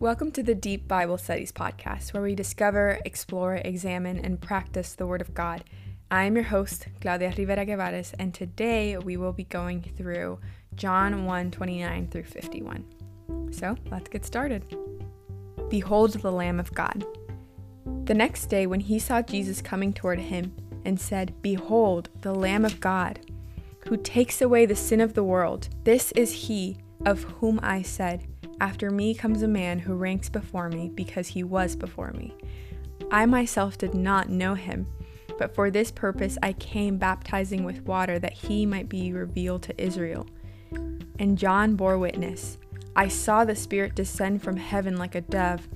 Welcome to the Deep Bible Studies podcast, where we discover, explore, examine, and practice the Word of God. I am your host, Claudia Rivera Guevares, and today we will be going through John 1 29 through 51. So let's get started. Behold the Lamb of God. The next day, when he saw Jesus coming toward him, and said, Behold the Lamb of God, who takes away the sin of the world, this is he of whom I said, after me comes a man who ranks before me because he was before me. I myself did not know him, but for this purpose I came baptizing with water that he might be revealed to Israel. And John bore witness I saw the Spirit descend from heaven like a dove,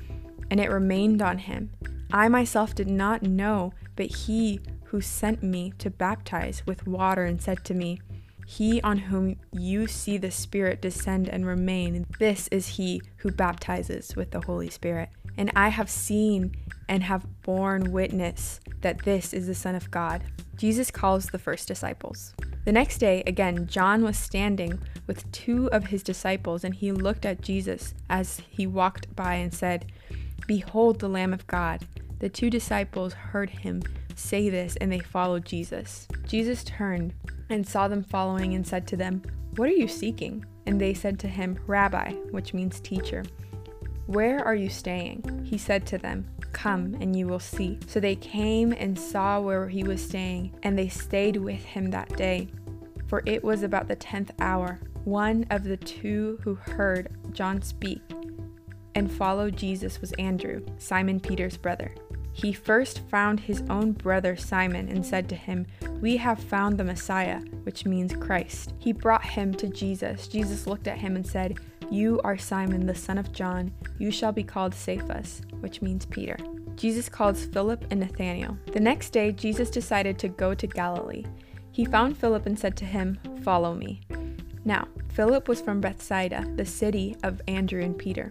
and it remained on him. I myself did not know, but he who sent me to baptize with water and said to me, he on whom you see the Spirit descend and remain, this is he who baptizes with the Holy Spirit. And I have seen and have borne witness that this is the Son of God. Jesus calls the first disciples. The next day, again, John was standing with two of his disciples, and he looked at Jesus as he walked by and said, Behold the Lamb of God. The two disciples heard him say this, and they followed Jesus. Jesus turned and saw them following and said to them, What are you seeking? And they said to him, Rabbi, which means teacher. Where are you staying? He said to them, Come and you will see. So they came and saw where he was staying, and they stayed with him that day. For it was about the tenth hour. One of the two who heard John speak and followed Jesus was Andrew, Simon Peter's brother. He first found his own brother Simon and said to him, We have found the Messiah, which means Christ. He brought him to Jesus. Jesus looked at him and said, You are Simon, the son of John. You shall be called Cephas, which means Peter. Jesus calls Philip and Nathanael. The next day, Jesus decided to go to Galilee. He found Philip and said to him, Follow me. Now, Philip was from Bethsaida, the city of Andrew and Peter.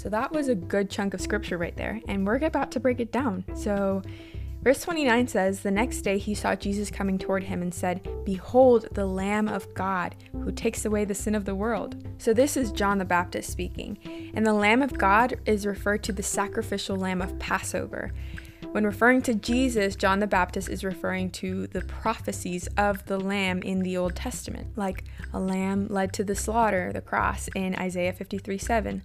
So that was a good chunk of scripture right there, and we're about to break it down. So, verse 29 says, The next day he saw Jesus coming toward him and said, Behold, the Lamb of God who takes away the sin of the world. So, this is John the Baptist speaking, and the Lamb of God is referred to the sacrificial lamb of Passover. When referring to Jesus, John the Baptist is referring to the prophecies of the lamb in the Old Testament, like a lamb led to the slaughter, the cross in Isaiah 53 7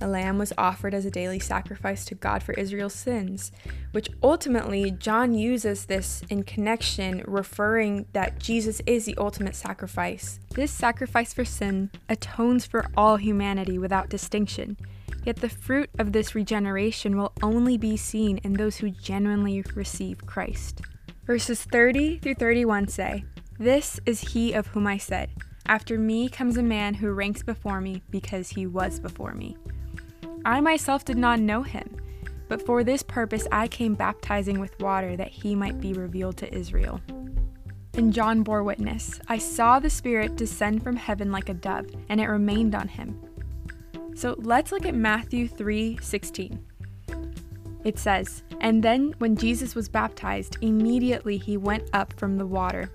a lamb was offered as a daily sacrifice to God for Israel's sins, which ultimately John uses this in connection, referring that Jesus is the ultimate sacrifice. This sacrifice for sin atones for all humanity without distinction. Yet the fruit of this regeneration will only be seen in those who genuinely receive Christ. Verses 30 through 31 say, This is he of whom I said, After me comes a man who ranks before me because he was before me. I myself did not know him, but for this purpose I came baptizing with water that he might be revealed to Israel. And John bore witness I saw the Spirit descend from heaven like a dove, and it remained on him. So let's look at Matthew 3 16. It says, And then when Jesus was baptized, immediately he went up from the water.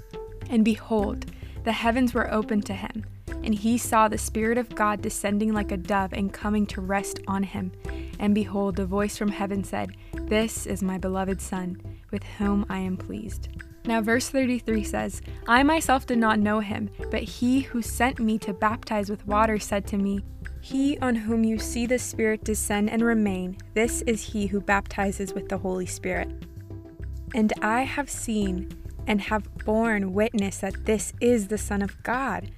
And behold, the heavens were opened to him and he saw the Spirit of God descending like a dove and coming to rest on him. And behold, a voice from heaven said, This is my beloved Son, with whom I am pleased. Now, verse 33 says, I myself did not know him, but he who sent me to baptize with water said to me, He on whom you see the Spirit descend and remain, this is he who baptizes with the Holy Spirit. And I have seen and have borne witness that this is the Son of God.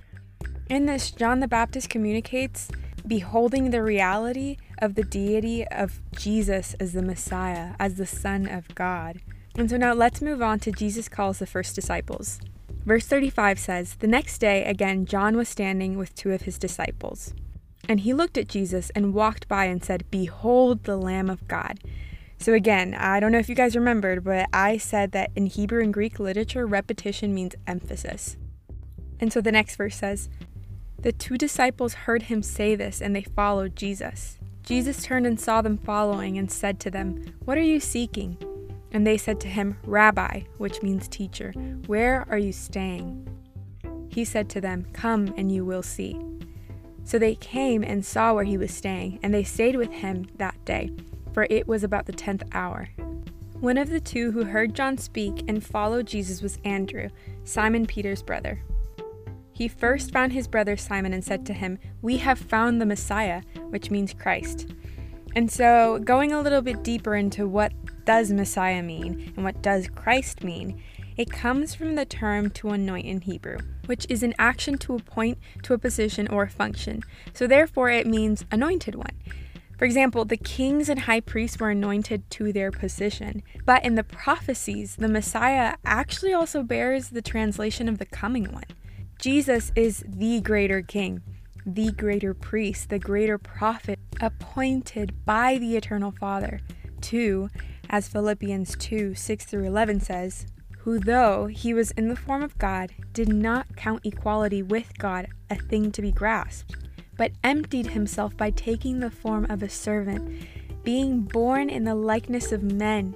In this, John the Baptist communicates beholding the reality of the deity of Jesus as the Messiah, as the Son of God. And so now let's move on to Jesus calls the first disciples. Verse 35 says, The next day, again, John was standing with two of his disciples. And he looked at Jesus and walked by and said, Behold the Lamb of God. So, again, I don't know if you guys remembered, but I said that in Hebrew and Greek literature, repetition means emphasis. And so the next verse says, The two disciples heard him say this, and they followed Jesus. Jesus turned and saw them following and said to them, What are you seeking? And they said to him, Rabbi, which means teacher, where are you staying? He said to them, Come and you will see. So they came and saw where he was staying, and they stayed with him that day, for it was about the tenth hour. One of the two who heard John speak and followed Jesus was Andrew, Simon Peter's brother. He first found his brother Simon and said to him, We have found the Messiah, which means Christ. And so, going a little bit deeper into what does Messiah mean and what does Christ mean, it comes from the term to anoint in Hebrew, which is an action to appoint to a position or a function. So therefore it means anointed one. For example, the kings and high priests were anointed to their position. But in the prophecies, the Messiah actually also bears the translation of the coming one. Jesus is the greater king, the greater priest, the greater prophet, appointed by the eternal Father to as Philippians 2 6 through 11 says, who, though he was in the form of God, did not count equality with God a thing to be grasped, but emptied himself by taking the form of a servant, being born in the likeness of men.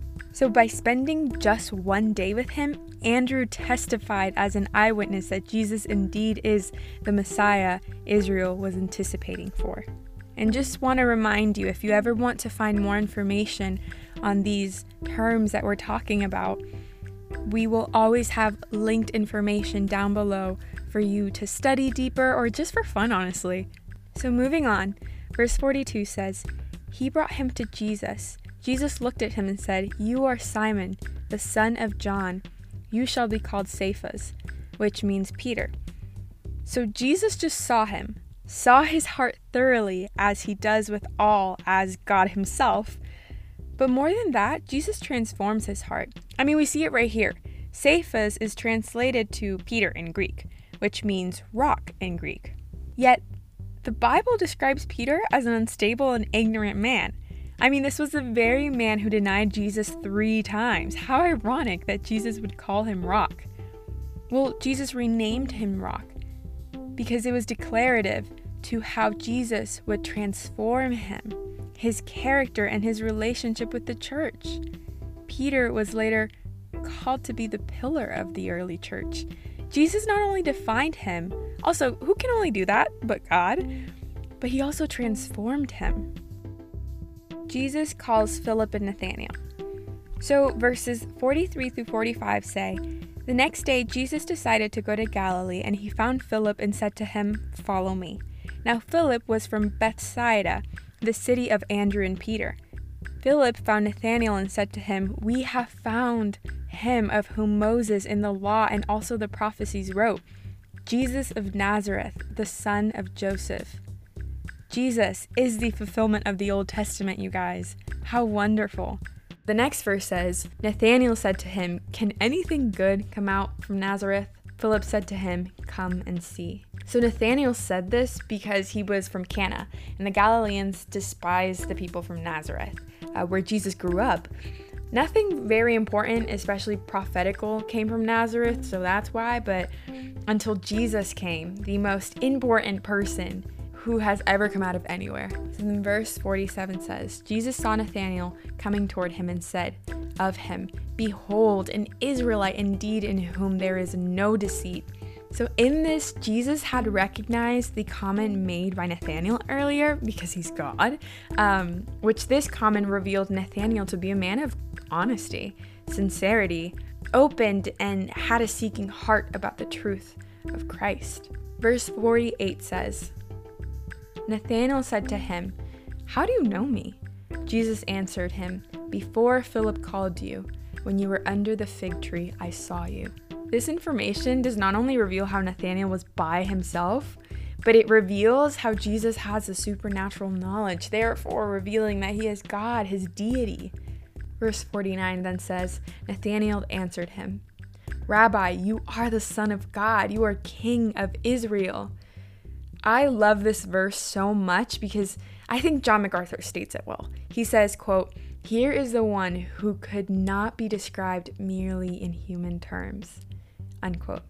So, by spending just one day with him, Andrew testified as an eyewitness that Jesus indeed is the Messiah Israel was anticipating for. And just want to remind you if you ever want to find more information on these terms that we're talking about, we will always have linked information down below for you to study deeper or just for fun, honestly. So, moving on, verse 42 says, He brought him to Jesus. Jesus looked at him and said, You are Simon, the son of John. You shall be called Cephas, which means Peter. So, Jesus just saw him, saw his heart thoroughly, as he does with all as God Himself, but more than that, Jesus transforms his heart. I mean, we see it right here. Cephas is translated to Peter in Greek, which means rock in Greek. Yet, the Bible describes Peter as an unstable and ignorant man. I mean, this was the very man who denied Jesus three times. How ironic that Jesus would call him rock. Well, Jesus renamed him rock because it was declarative to how Jesus would transform him his character, and his relationship with the church. Peter was later called to be the pillar of the early church. Jesus not only defined him, also, who can only do that but God? But he also transformed him. Jesus calls Philip and Nathanael. So verses 43 through 45 say, The next day Jesus decided to go to Galilee, and he found Philip and said to him, Follow me. Now Philip was from Bethsaida the city of Andrew and Peter. Philip found Nathanael and said to him, We have found him of whom Moses in the law and also the prophecies wrote, Jesus of Nazareth, the son of Joseph. Jesus is the fulfillment of the Old Testament, you guys. How wonderful. The next verse says, Nathanael said to him, Can anything good come out from Nazareth? Philip said to him, Come and see. So Nathanael said this because he was from Cana, and the Galileans despised the people from Nazareth, uh, where Jesus grew up. Nothing very important, especially prophetical, came from Nazareth, so that's why, but until Jesus came, the most important person who has ever come out of anywhere. So then verse 47 says, Jesus saw Nathanael coming toward him and said, of him. Behold, an Israelite indeed in whom there is no deceit. So, in this, Jesus had recognized the comment made by Nathanael earlier because he's God, um, which this comment revealed Nathanael to be a man of honesty, sincerity, opened, and had a seeking heart about the truth of Christ. Verse 48 says Nathanael said to him, How do you know me? Jesus answered him, Before Philip called you, when you were under the fig tree, I saw you. This information does not only reveal how Nathanael was by himself, but it reveals how Jesus has a supernatural knowledge, therefore revealing that he is God, his deity. Verse 49 then says, Nathanael answered him, Rabbi, you are the Son of God, you are King of Israel. I love this verse so much because I think John MacArthur states it well. He says, quote, Here is the one who could not be described merely in human terms unquote.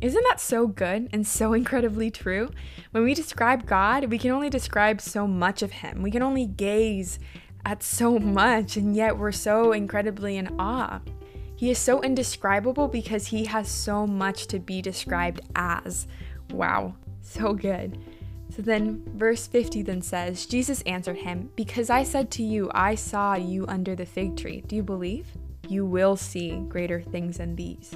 Isn't that so good and so incredibly true? When we describe God, we can only describe so much of Him. We can only gaze at so much, and yet we're so incredibly in awe. He is so indescribable because He has so much to be described as. Wow, so good. So then, verse 50 then says, Jesus answered him, Because I said to you, I saw you under the fig tree. Do you believe? You will see greater things than these.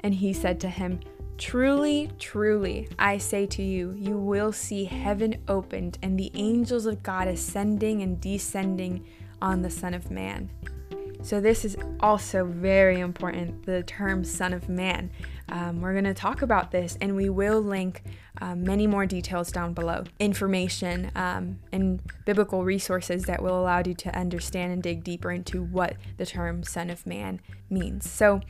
And he said to him, Truly, truly, I say to you, you will see heaven opened and the angels of God ascending and descending on the Son of Man. So, this is also very important the term Son of Man. Um, we're going to talk about this and we will link um, many more details down below information um, and biblical resources that will allow you to understand and dig deeper into what the term Son of Man means. So,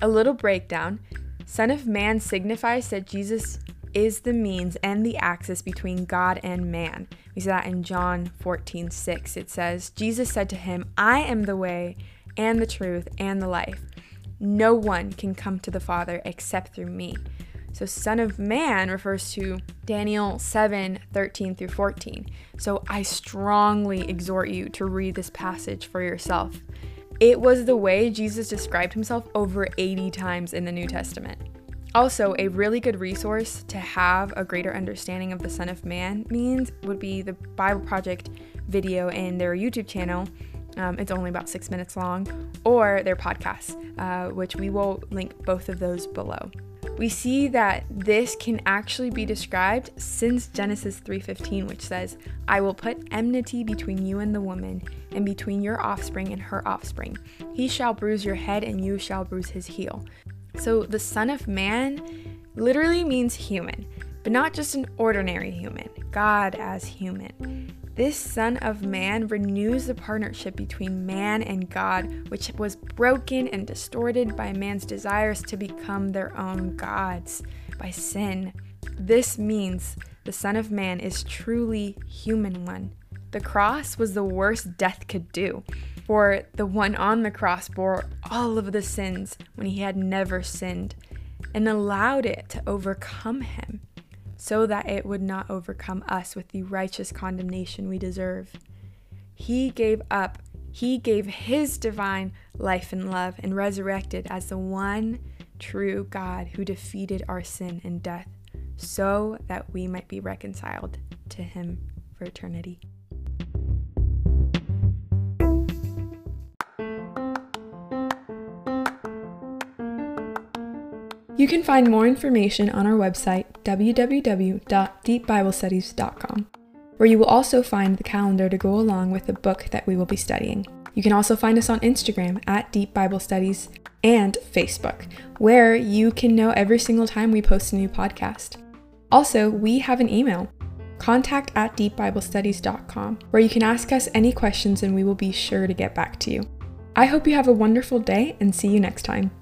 a little breakdown Son of Man signifies that Jesus is the means and the axis between God and man. We see that in John 14 6. It says, Jesus said to him, I am the way and the truth and the life. No one can come to the Father except through me. So, Son of Man refers to Daniel 7 13 through 14. So, I strongly exhort you to read this passage for yourself. It was the way Jesus described himself over 80 times in the New Testament. Also, a really good resource to have a greater understanding of the Son of Man means would be the Bible Project video in their YouTube channel. Um, it's only about six minutes long, or their podcast, uh, which we will link both of those below we see that this can actually be described since Genesis 3:15 which says, "I will put enmity between you and the woman and between your offspring and her offspring. He shall bruise your head and you shall bruise his heel." So the son of man literally means human, but not just an ordinary human, God as human. This Son of Man renews the partnership between man and God, which was broken and distorted by man's desires to become their own gods by sin. This means the Son of Man is truly human one. The cross was the worst death could do, for the one on the cross bore all of the sins when he had never sinned and allowed it to overcome him so that it would not overcome us with the righteous condemnation we deserve. He gave up, He gave His divine life and love and resurrected as the one true God who defeated our sin and death, so that we might be reconciled to Him for eternity. You can find more information on our website, www.deepbiblestudies.com, where you will also find the calendar to go along with the book that we will be studying. You can also find us on Instagram at Deep Bible Studies and Facebook, where you can know every single time we post a new podcast. Also, we have an email, contact at deepbiblestudies.com, where you can ask us any questions and we will be sure to get back to you. I hope you have a wonderful day and see you next time.